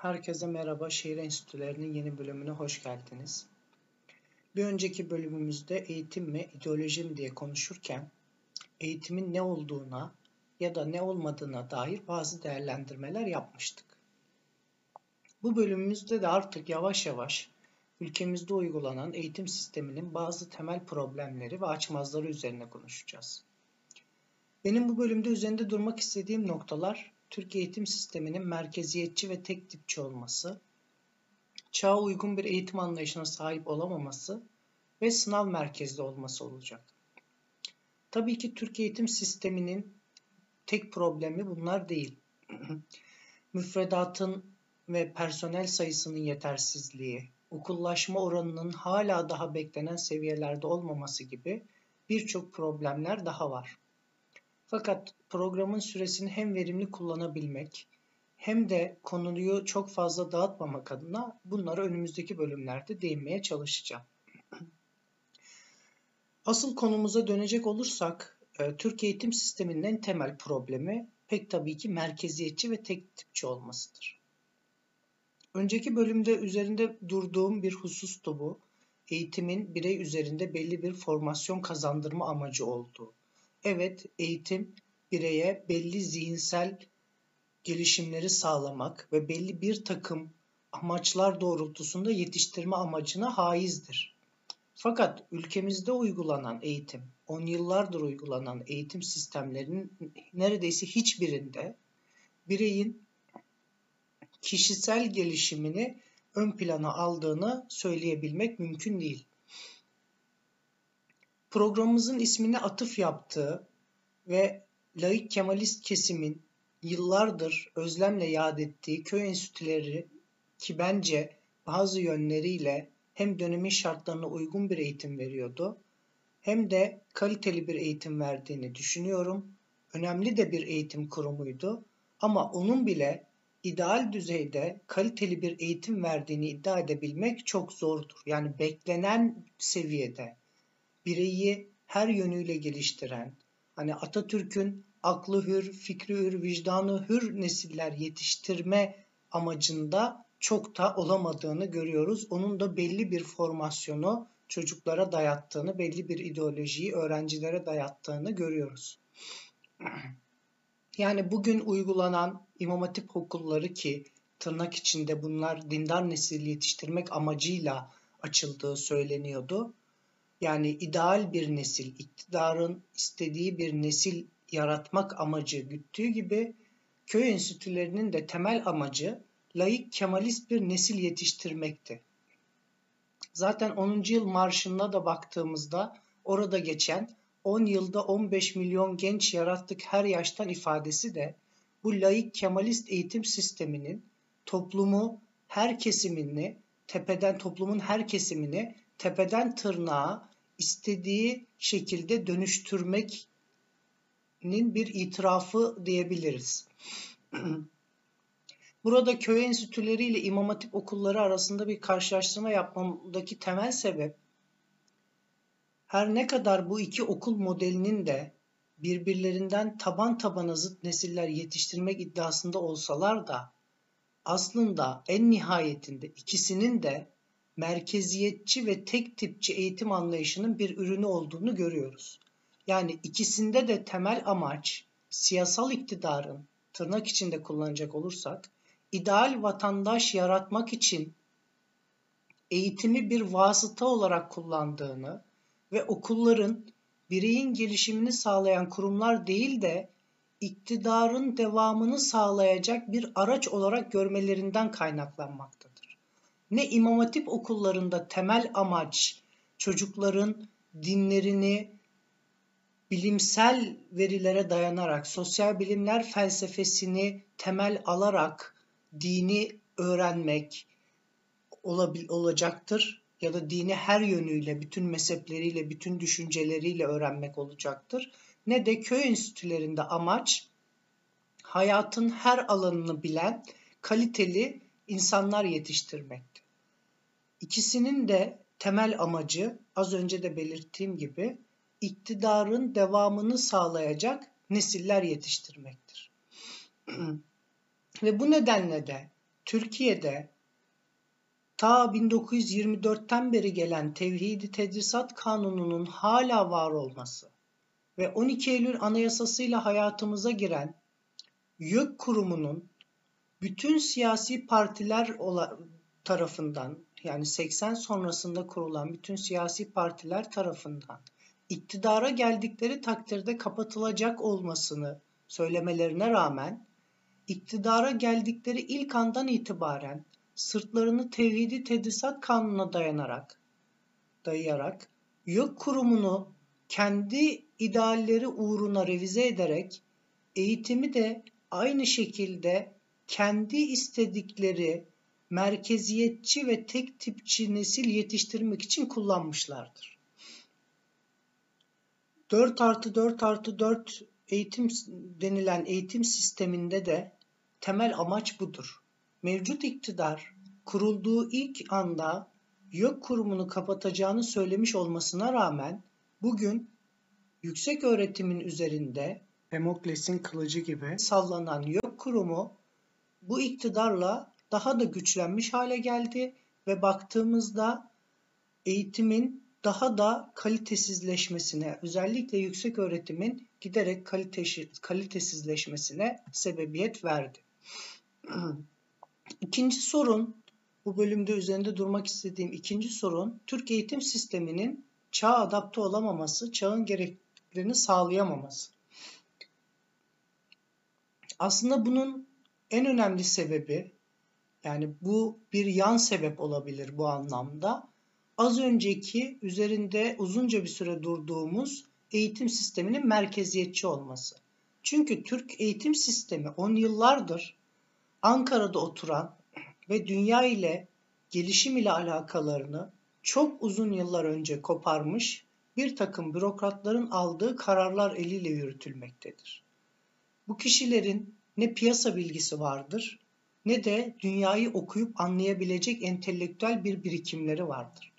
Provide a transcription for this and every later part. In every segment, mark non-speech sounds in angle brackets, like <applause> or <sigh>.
Herkese merhaba. Şehir Enstitülerinin yeni bölümüne hoş geldiniz. Bir önceki bölümümüzde eğitim mi, ideoloji mi diye konuşurken eğitimin ne olduğuna ya da ne olmadığına dair bazı değerlendirmeler yapmıştık. Bu bölümümüzde de artık yavaş yavaş ülkemizde uygulanan eğitim sisteminin bazı temel problemleri ve açmazları üzerine konuşacağız. Benim bu bölümde üzerinde durmak istediğim noktalar Türk eğitim sisteminin merkeziyetçi ve tek tipçi olması, çağa uygun bir eğitim anlayışına sahip olamaması ve sınav merkezli olması olacak. Tabii ki Türk eğitim sisteminin tek problemi bunlar değil. <clears throat> Müfredatın ve personel sayısının yetersizliği, okullaşma oranının hala daha beklenen seviyelerde olmaması gibi birçok problemler daha var. Fakat programın süresini hem verimli kullanabilmek hem de konuyu çok fazla dağıtmamak adına bunlara önümüzdeki bölümlerde değinmeye çalışacağım. Asıl konumuza dönecek olursak, e, Türk eğitim sisteminin en temel problemi pek tabii ki merkeziyetçi ve tek tipçi olmasıdır. Önceki bölümde üzerinde durduğum bir husustu bu. Eğitimin birey üzerinde belli bir formasyon kazandırma amacı olduğu. Evet, eğitim bireye belli zihinsel gelişimleri sağlamak ve belli bir takım amaçlar doğrultusunda yetiştirme amacına haizdir. Fakat ülkemizde uygulanan eğitim, on yıllardır uygulanan eğitim sistemlerinin neredeyse hiçbirinde bireyin kişisel gelişimini ön plana aldığını söyleyebilmek mümkün değil programımızın ismine atıf yaptığı ve laik kemalist kesimin yıllardır özlemle yad ettiği köy enstitüleri ki bence bazı yönleriyle hem dönemin şartlarına uygun bir eğitim veriyordu hem de kaliteli bir eğitim verdiğini düşünüyorum. Önemli de bir eğitim kurumuydu ama onun bile ideal düzeyde kaliteli bir eğitim verdiğini iddia edebilmek çok zordur. Yani beklenen seviyede bireyi her yönüyle geliştiren, hani Atatürk'ün aklı hür, fikri hür, vicdanı hür nesiller yetiştirme amacında çok da olamadığını görüyoruz. Onun da belli bir formasyonu çocuklara dayattığını, belli bir ideolojiyi öğrencilere dayattığını görüyoruz. <clears throat> Yani bugün uygulanan İmam Hatip okulları ki tırnak içinde bunlar dindar nesil yetiştirmek amacıyla açıldığı söyleniyordu yani ideal bir nesil, iktidarın istediği bir nesil yaratmak amacı güttüğü gibi köy enstitülerinin de temel amacı laik kemalist bir nesil yetiştirmekti. Zaten 10. yıl marşına da baktığımızda orada geçen 10 yılda 15 milyon genç yarattık her yaştan ifadesi de bu laik kemalist eğitim sisteminin toplumu her kesimini tepeden toplumun her kesimini tepeden tırnağa istediği şekilde dönüştürmeknin bir itirafı diyebiliriz. <clears throat> Burada köy enstitüleri ile imam hatip okulları arasında bir karşılaştırma yapmamdaki temel sebep her ne kadar bu iki okul modelinin de birbirlerinden taban tabana zıt nesiller yetiştirmek iddiasında olsalar da aslında en nihayetinde ikisinin de merkeziyetçi ve tek tipçi eğitim anlayışının bir ürünü olduğunu görüyoruz. Yani ikisinde de temel amaç siyasal iktidarın tırnak içinde kullanacak olursak ideal vatandaş yaratmak için eğitimi bir vasıta olarak kullandığını ve okulların bireyin gelişimini sağlayan kurumlar değil de iktidarın devamını sağlayacak bir araç olarak görmelerinden kaynaklanmaktadır ne İmam Hatip okullarında temel amaç çocukların dinlerini bilimsel verilere dayanarak, sosyal bilimler felsefesini temel alarak dini öğrenmek olabil, olacaktır ya da dini her yönüyle, bütün mezhepleriyle, bütün düşünceleriyle öğrenmek olacaktır. Ne de köy enstitülerinde amaç hayatın her alanını bilen kaliteli insanlar yetiştirmek. İkisinin de temel amacı az önce de belirttiğim gibi iktidarın devamını sağlayacak nesiller yetiştirmektir. <clears throat> Ve bu nedenle de Türkiye'de ta 1924'ten beri gelen Tevhidi Tedrisat Kanunu'nun hala var olması ve 12 Eylül Anayasası'yla hayatımıza giren YÖK Kurumu'nun bütün siyasi partiler tarafından yani 80 sonrasında kurulan bütün siyasi partiler tarafından iktidara geldikleri takdirde kapatılacak olmasını söylemelerine rağmen iktidara geldikleri ilk andan itibaren sırtlarını tevhidi tedrisat kanununa dayanarak dayayarak YÖK kurumunu kendi idealleri uğruna revize ederek eğitimi de aynı şekilde kendi istedikleri merkeziyetçi ve tek tipçi nesil yetiştirmek için kullanmışlardır. 4 artı 4 artı 4 eğitim denilen eğitim sisteminde de temel amaç budur. Mevcut iktidar kurulduğu ilk anda YÖK kurumunu kapatacağını söylemiş olmasına rağmen bugün yüksek öğretimin üzerinde Demokles'in kılıcı gibi sallanan YÖK kurumu bu iktidarla daha da güçlenmiş hale geldi ve baktığımızda eğitimin daha da kalitesizleşmesine, özellikle yüksek öğretimin giderek kalitesizleşmesine sebebiyet verdi. <clears throat> İkinci sorun, bu bölümde üzerinde durmak istediğim ikinci sorun, Türk eğitim sisteminin çağa adapte olamaması, çağın gereklerini sağlayamaması. Aslında bunun en önemli sebebi, yani bu bir yan sebep olabilir bu anlamda. Az önceki üzerinde uzunca bir süre durduğumuz eğitim sisteminin merkeziyetçi olması. Çünkü Türk eğitim sistemi 10 yıllardır Ankara'da oturan ve dünya ile gelişim ile alakalarını çok uzun yıllar önce koparmış bir takım bürokratların aldığı kararlar eliyle yürütülmektedir. Bu kişilerin ne piyasa bilgisi vardır ne de dünyayı okuyup anlayabilecek entelektüel bir birikimleri vardır.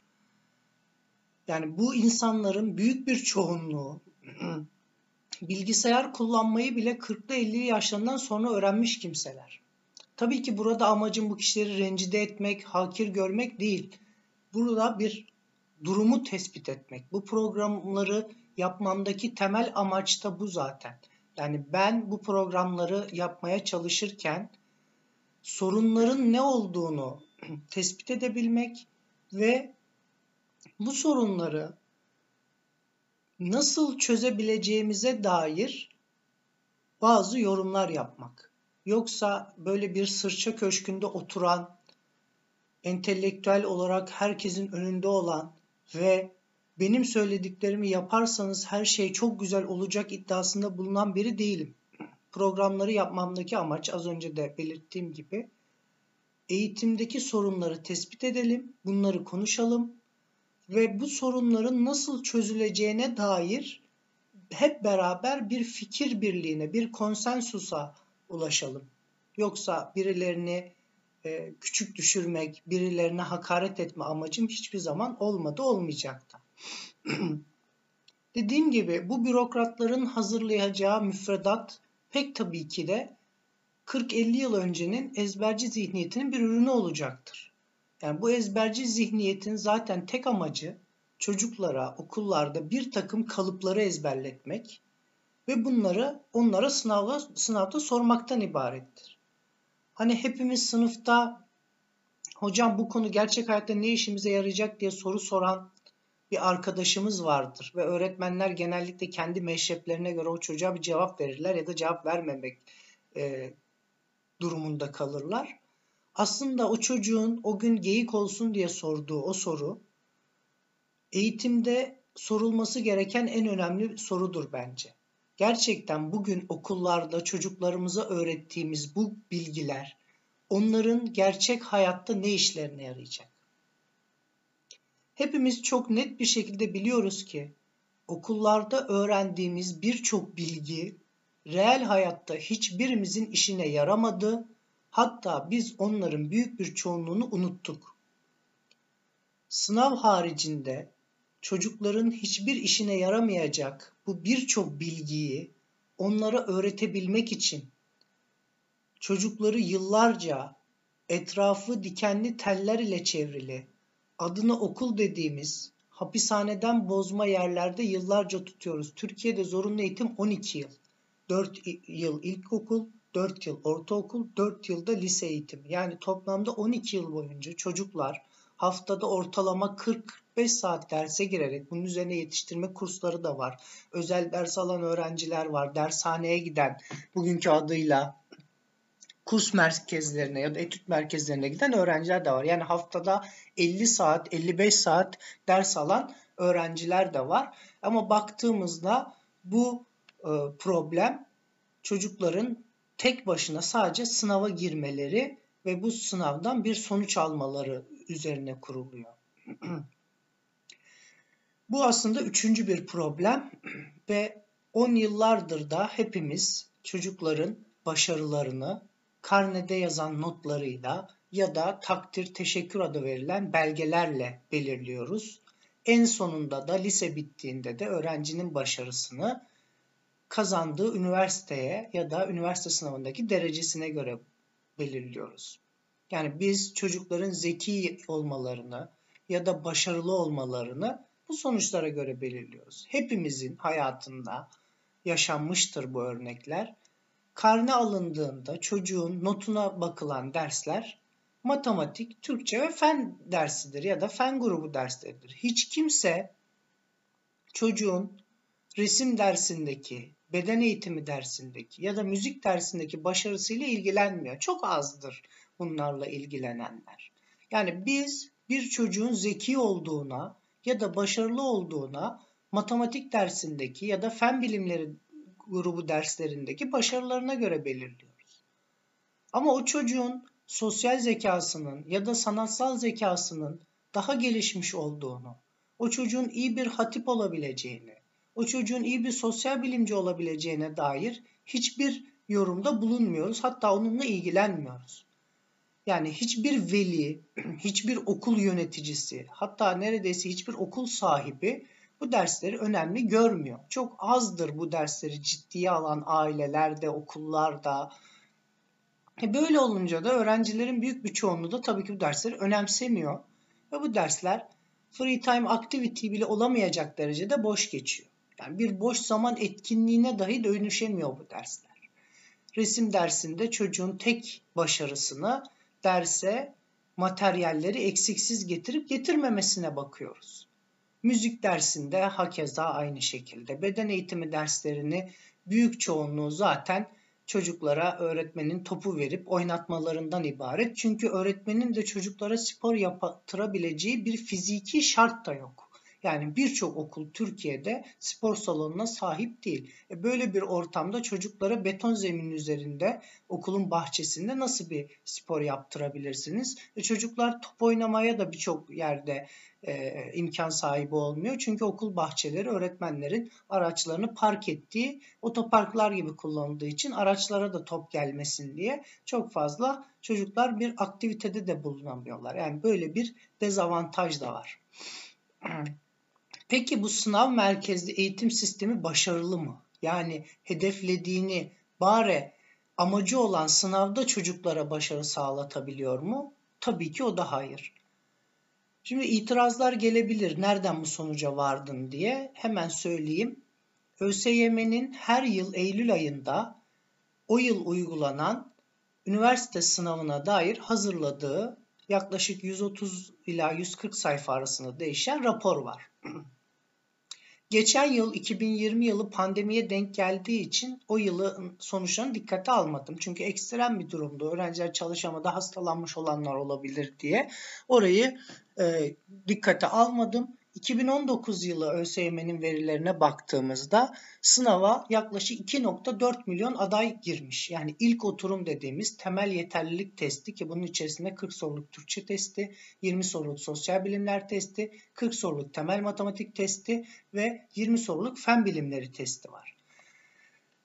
Yani bu insanların büyük bir çoğunluğu <clears throat> bilgisayar kullanmayı bile 40'lı 50'li yaşlarından sonra öğrenmiş kimseler. Tabii ki burada amacım bu kişileri rencide etmek, hakir görmek değil. Burada bir durumu tespit etmek. Bu programları yapmamdaki temel amaç da bu zaten. Yani ben bu programları yapmaya çalışırken sorunların ne olduğunu <clears throat> tespit edebilmek ve bu sorunları nasıl çözebileceğimize dair bazı yorumlar yapmak. Yoksa böyle bir sırça köşkünde oturan, entelektüel olarak herkesin önünde olan ve benim söylediklerimi yaparsanız her şey çok güzel olacak iddiasında bulunan biri değilim. Programları yapmamdaki amaç az önce de belirttiğim gibi eğitimdeki sorunları tespit edelim, bunları konuşalım ve bu sorunların nasıl çözüleceğine dair hep beraber bir fikir birliğine, bir konsensusa ulaşalım. Yoksa birilerini e, küçük düşürmek, birilerine hakaret etme amacım hiçbir zaman olmadı, olmayacak da. <clears throat> Dediğim gibi bu bürokratların hazırlayacağı müfredat pek tabii ki de 40-50 yıl öncenin ezberci zihniyetinin bir ürünü olacaktır. Yani bu ezberci zihniyetin zaten tek amacı çocuklara okullarda bir takım kalıpları ezberletmek ve bunları onlara sınavda, sınavda sormaktan ibarettir. Hani hepimiz sınıfta hocam bu konu gerçek hayatta ne işimize yarayacak diye soru soran bir arkadaşımız vardır ve öğretmenler genellikle kendi meşreplerine göre o çocuğa bir cevap verirler ya da cevap vermemek e, durumunda kalırlar. Aslında o çocuğun o gün geyik olsun diye sorduğu o soru eğitimde sorulması gereken en önemli sorudur bence. Gerçekten bugün okullarda çocuklarımıza öğrettiğimiz bu bilgiler onların gerçek hayatta ne işlerine yarayacak? Hepimiz çok net bir şekilde biliyoruz ki okullarda öğrendiğimiz birçok bilgi reel hayatta hiçbirimizin işine yaramadı. Hatta biz onların büyük bir çoğunluğunu unuttuk. Sınav haricinde çocukların hiçbir işine yaramayacak bu birçok bilgiyi onlara öğretebilmek için çocukları yıllarca etrafı dikenli teller ile çevrili, adını okul dediğimiz hapishaneden bozma yerlerde yıllarca tutuyoruz. Türkiye'de zorunlu eğitim 12 yıl. 4 yıl ilkokul, 4 yıl ortaokul, 4 yılda lise eğitimi. Yani toplamda 12 yıl boyunca çocuklar haftada ortalama 40-45 saat derse girerek bunun üzerine yetiştirme kursları da var. Özel ders alan öğrenciler var. Dershaneye giden bugünkü adıyla kurs merkezlerine ya da etüt merkezlerine giden öğrenciler de var. Yani haftada 50 saat, 55 saat ders alan öğrenciler de var. Ama baktığımızda bu e, problem çocukların tek başına sadece sınava girmeleri ve bu sınavdan bir sonuç almaları üzerine kuruluyor. <clears throat> bu aslında üçüncü bir problem <clears throat> ve 10 yıllardır da hepimiz çocukların başarılarını karnede yazan notlarıyla ya da takdir teşekkür adı verilen belgelerle belirliyoruz. En sonunda da lise bittiğinde de öğrencinin başarısını kazandığı üniversiteye ya da üniversite sınavındaki derecesine göre belirliyoruz. Yani biz çocukların zeki olmalarını ya da başarılı olmalarını bu sonuçlara göre belirliyoruz. Hepimizin hayatında yaşanmıştır bu örnekler. Karne alındığında çocuğun notuna bakılan dersler matematik, Türkçe ve fen dersidir ya da fen grubu dersleridir. Hiç kimse çocuğun resim dersindeki, beden eğitimi dersindeki ya da müzik dersindeki başarısıyla ilgilenmiyor. Çok azdır bunlarla ilgilenenler. Yani biz bir çocuğun zeki olduğuna ya da başarılı olduğuna matematik dersindeki ya da fen bilimleri grubu derslerindeki başarılarına göre belirliyoruz. Ama o çocuğun sosyal zekasının ya da sanatsal zekasının daha gelişmiş olduğunu, o çocuğun iyi bir hatip olabileceğini, o çocuğun iyi bir sosyal bilimci olabileceğine dair hiçbir yorumda bulunmuyoruz. Hatta onunla ilgilenmiyoruz. Yani hiçbir veli, <clears throat> hiçbir okul yöneticisi, hatta neredeyse hiçbir okul sahibi bu dersleri önemli görmüyor. Çok azdır bu dersleri ciddiye alan ailelerde, okullarda. E böyle olunca da öğrencilerin büyük bir çoğunluğu da tabii ki bu dersleri önemsemiyor. Ve bu dersler free time activity bile olamayacak derecede boş geçiyor. Yani bir boş zaman etkinliğine dahi dönüşemiyor bu dersler. Resim dersinde çocuğun tek başarısını derse materyalleri eksiksiz getirip getirmemesine bakıyoruz. Müzik dersinde hakeza aynı şekilde. Beden eğitimi derslerini büyük çoğunluğu zaten çocuklara öğretmenin topu verip oynatmalarından ibaret. Çünkü öğretmenin de çocuklara spor yaptırabileceği bir fiziki şart da yok. Yani birçok okul Türkiye'de spor salonuna sahip değil. E böyle bir ortamda çocuklara beton zemin üzerinde okulun bahçesinde nasıl bir spor yaptırabilirsiniz? E çocuklar top oynamaya da birçok yerde e, imkan sahibi olmuyor. Çünkü okul bahçeleri öğretmenlerin araçlarını park ettiği otoparklar gibi kullanıldığı için araçlara da top gelmesin diye çok fazla çocuklar bir aktivitede de bulunamıyorlar. Yani böyle bir dezavantaj da var. Peki bu sınav merkezli eğitim sistemi başarılı mı? Yani hedeflediğini bari amacı olan sınavda çocuklara başarı sağlatabiliyor mu? Tabii ki o da hayır. Şimdi itirazlar gelebilir. Nereden bu sonuca vardın diye. Hemen söyleyeyim. ÖSYM'nin her yıl Eylül ayında o yıl uygulanan üniversite sınavına dair hazırladığı yaklaşık 130 ila 140 sayfa arasında değişen rapor var. <clears throat> Geçen yıl 2020 yılı pandemiye denk geldiği için o yılı sonuçlarını dikkate almadım. Çünkü ekstrem bir durumda öğrenciler çalışamadı, hastalanmış olanlar olabilir diye orayı e, dikkate almadım. 2019 yılı ÖSYM'nin verilerine baktığımızda sınava yaklaşık 2.4 milyon aday girmiş. Yani ilk oturum dediğimiz temel yeterlilik testi ki bunun içerisinde 40 soruluk Türkçe testi, 20 soruluk sosyal bilimler testi, 40 soruluk temel matematik testi ve 20 soruluk fen bilimleri testi var.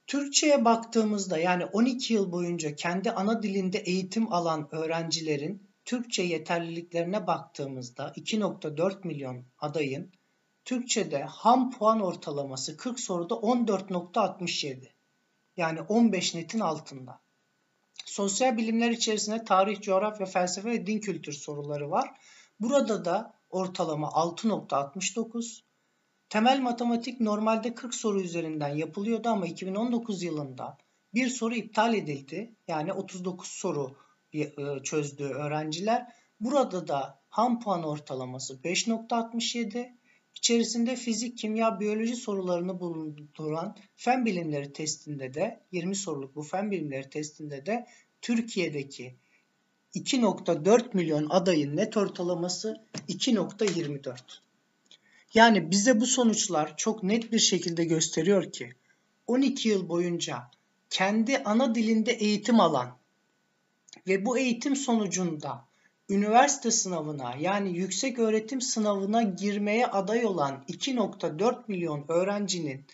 Türkçe'ye baktığımızda yani 12 yıl boyunca kendi ana dilinde eğitim alan öğrencilerin Türkçe yeterliliklerine baktığımızda 2.4 milyon adayın Türkçe'de ham puan ortalaması 40 soruda 14.67. Yani 15 netin altında. Sosyal bilimler içerisinde tarih, coğrafya, felsefe ve din kültür soruları var. Burada da ortalama 6.69. Temel matematik normalde 40 soru üzerinden yapılıyordu ama 2019 yılında bir soru iptal edildi. Yani 39 soru e, çözdü öğrenciler. Burada da ham puan ortalaması 5.67. İçerisinde fizik, kimya, biyoloji sorularını bulunduran fen bilimleri testinde de 20 soruluk bu fen bilimleri testinde de Türkiye'deki 2.4 milyon adayın net ortalaması 2.24. Yani bize bu sonuçlar çok net bir şekilde gösteriyor ki 12 yıl boyunca kendi ana dilinde eğitim alan ve bu eğitim sonucunda üniversite sınavına yani yüksek öğretim sınavına girmeye aday olan 2.4 milyon öğrencinin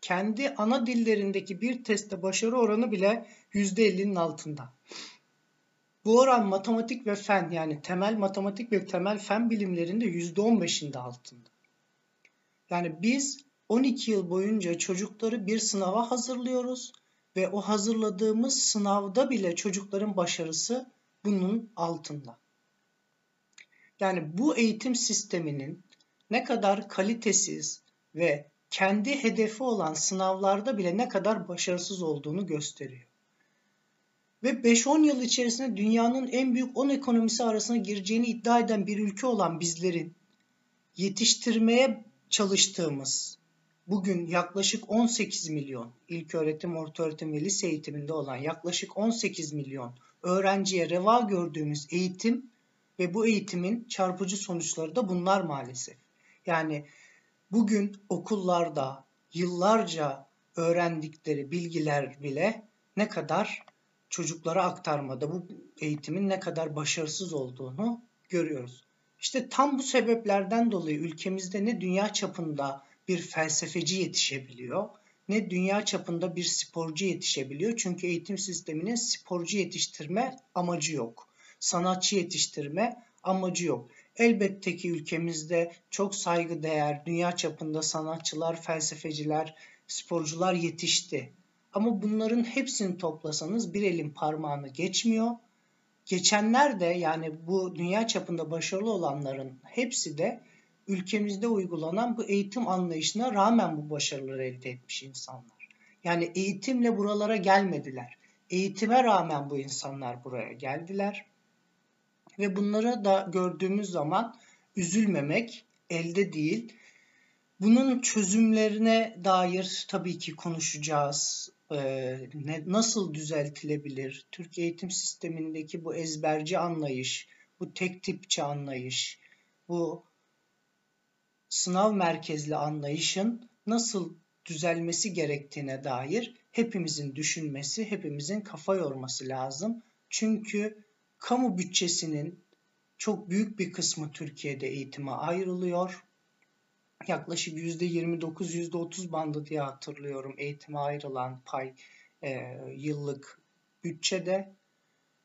kendi ana dillerindeki bir testte başarı oranı bile %50'nin altında. Bu oran matematik ve fen yani temel matematik ve temel fen bilimlerinde %15'inde altında. Yani biz 12 yıl boyunca çocukları bir sınava hazırlıyoruz ve o hazırladığımız sınavda bile çocukların başarısı bunun altında. Yani bu eğitim sisteminin ne kadar kalitesiz ve kendi hedefi olan sınavlarda bile ne kadar başarısız olduğunu gösteriyor. Ve 5-10 yıl içerisinde dünyanın en büyük 10 ekonomisi arasına gireceğini iddia eden bir ülke olan bizlerin yetiştirmeye çalıştığımız bugün yaklaşık 18 milyon ilk öğretim, orta öğretim ve lise eğitiminde olan yaklaşık 18 milyon öğrenciye reva gördüğümüz eğitim ve bu eğitimin çarpıcı sonuçları da bunlar maalesef. Yani bugün okullarda yıllarca öğrendikleri bilgiler bile ne kadar çocuklara aktarmada bu eğitimin ne kadar başarısız olduğunu görüyoruz. İşte tam bu sebeplerden dolayı ülkemizde ne dünya çapında bir felsefeci yetişebiliyor ne dünya çapında bir sporcu yetişebiliyor. Çünkü eğitim sisteminin sporcu yetiştirme amacı yok. Sanatçı yetiştirme amacı yok. Elbette ki ülkemizde çok saygıdeğer dünya çapında sanatçılar, felsefeciler, sporcular yetişti. Ama bunların hepsini toplasanız bir elin parmağını geçmiyor. Geçenler de yani bu dünya çapında başarılı olanların hepsi de ülkemizde uygulanan bu eğitim anlayışına rağmen bu başarıları elde etmiş insanlar. Yani eğitimle buralara gelmediler. Eğitime rağmen bu insanlar buraya geldiler. Ve bunları da gördüğümüz zaman üzülmemek elde değil. Bunun çözümlerine dair tabii ki konuşacağız. Ee, ne, nasıl düzeltilebilir? Türk eğitim sistemindeki bu ezberci anlayış, bu tek tipçi anlayış, bu sınav merkezli anlayışın nasıl düzelmesi gerektiğine dair hepimizin düşünmesi, hepimizin kafa yorması lazım. Çünkü kamu bütçesinin çok büyük bir kısmı Türkiye'de eğitime ayrılıyor. Yaklaşık %29, %30 bandı diye hatırlıyorum eğitime ayrılan pay e, yıllık bütçede.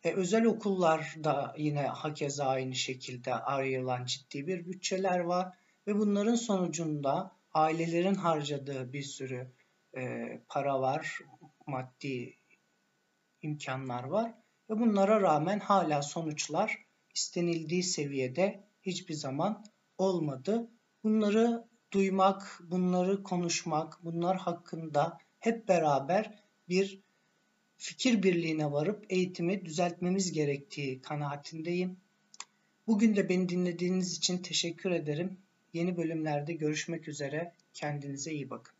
E, özel okullarda yine hakeza aynı şekilde ayrılan ciddi bir bütçeler var. Ve bunların sonucunda ailelerin harcadığı bir sürü e, para var, maddi imkanlar var. Ve bunlara rağmen hala sonuçlar istenildiği seviyede hiçbir zaman olmadı. Bunları duymak, bunları konuşmak, bunlar hakkında hep beraber bir fikir birliğine varıp eğitimi düzeltmemiz gerektiği kanaatindeyim. Bugün de beni dinlediğiniz için teşekkür ederim. Yeni bölümlerde görüşmek üzere. Kendinize iyi bakın.